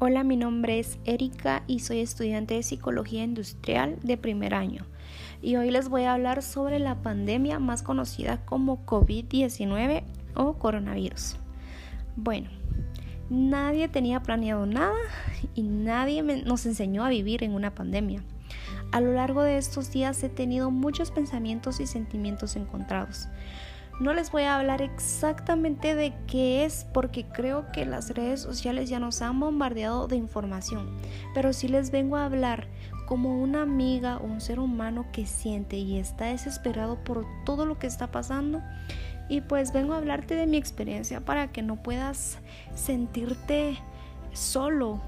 Hola, mi nombre es Erika y soy estudiante de Psicología Industrial de primer año. Y hoy les voy a hablar sobre la pandemia más conocida como COVID-19 o coronavirus. Bueno, nadie tenía planeado nada y nadie nos enseñó a vivir en una pandemia. A lo largo de estos días he tenido muchos pensamientos y sentimientos encontrados. No les voy a hablar exactamente de qué es porque creo que las redes sociales ya nos han bombardeado de información, pero sí les vengo a hablar como una amiga o un ser humano que siente y está desesperado por todo lo que está pasando. Y pues vengo a hablarte de mi experiencia para que no puedas sentirte solo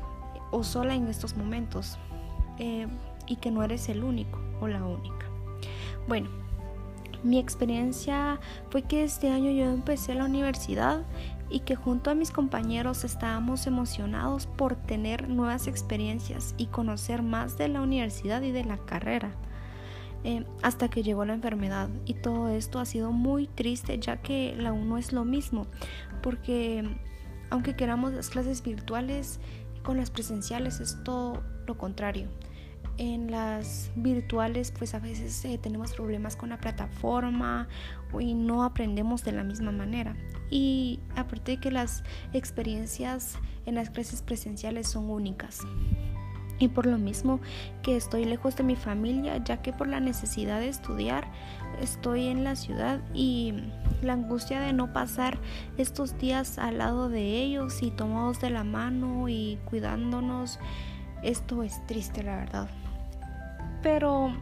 o sola en estos momentos eh, y que no eres el único o la única. Bueno, mi experiencia fue que este año yo empecé la universidad y que junto a mis compañeros estábamos emocionados por tener nuevas experiencias y conocer más de la universidad y de la carrera. Eh, hasta que llegó la enfermedad y todo esto ha sido muy triste ya que la uno es lo mismo porque aunque queramos las clases virtuales con las presenciales es todo lo contrario en las virtuales pues a veces eh, tenemos problemas con la plataforma y no aprendemos de la misma manera. Y aparte de que las experiencias en las clases presenciales son únicas. Y por lo mismo que estoy lejos de mi familia, ya que por la necesidad de estudiar estoy en la ciudad y la angustia de no pasar estos días al lado de ellos y tomados de la mano y cuidándonos, esto es triste la verdad pero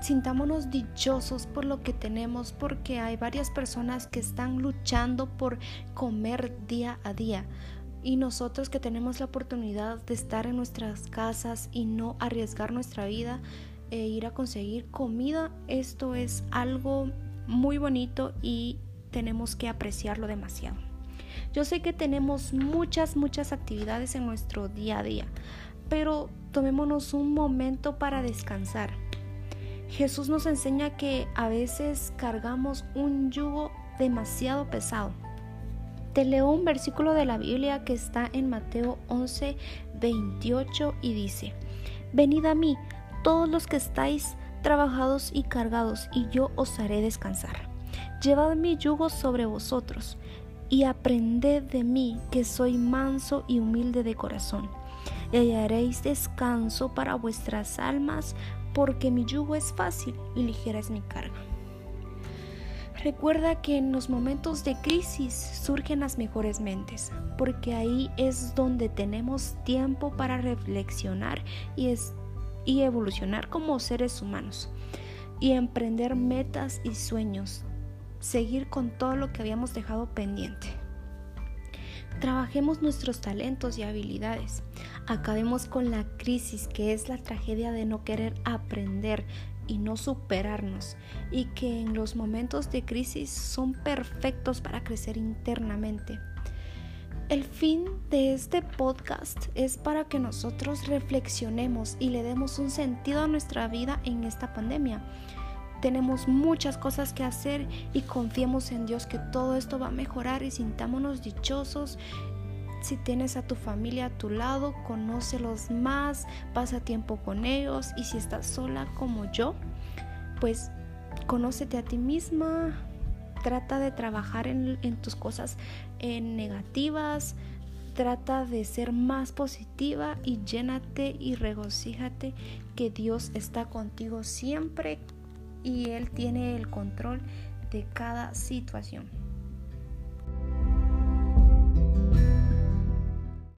sintámonos dichosos por lo que tenemos porque hay varias personas que están luchando por comer día a día. Y nosotros que tenemos la oportunidad de estar en nuestras casas y no arriesgar nuestra vida e ir a conseguir comida, esto es algo muy bonito y tenemos que apreciarlo demasiado. Yo sé que tenemos muchas, muchas actividades en nuestro día a día, pero tomémonos un momento para descansar. Jesús nos enseña que a veces cargamos un yugo demasiado pesado. Te leo un versículo de la Biblia que está en Mateo 11, 28 y dice, Venid a mí, todos los que estáis trabajados y cargados, y yo os haré descansar. Llevad mi yugo sobre vosotros, y aprended de mí, que soy manso y humilde de corazón y hallaréis descanso para vuestras almas, porque mi yugo es fácil y ligera es mi carga. Recuerda que en los momentos de crisis surgen las mejores mentes, porque ahí es donde tenemos tiempo para reflexionar y, y evolucionar como seres humanos y emprender metas y sueños, seguir con todo lo que habíamos dejado pendiente. Trabajemos nuestros talentos y habilidades. Acabemos con la crisis que es la tragedia de no querer aprender y no superarnos y que en los momentos de crisis son perfectos para crecer internamente. El fin de este podcast es para que nosotros reflexionemos y le demos un sentido a nuestra vida en esta pandemia tenemos muchas cosas que hacer y confiemos en Dios que todo esto va a mejorar y sintámonos dichosos. Si tienes a tu familia a tu lado, conócelos más, pasa tiempo con ellos y si estás sola como yo, pues conócete a ti misma, trata de trabajar en, tus cosas en negativas, trata de ser más positiva y llénate y regocíjate que Dios está contigo siempre y Él tiene el control de cada situación.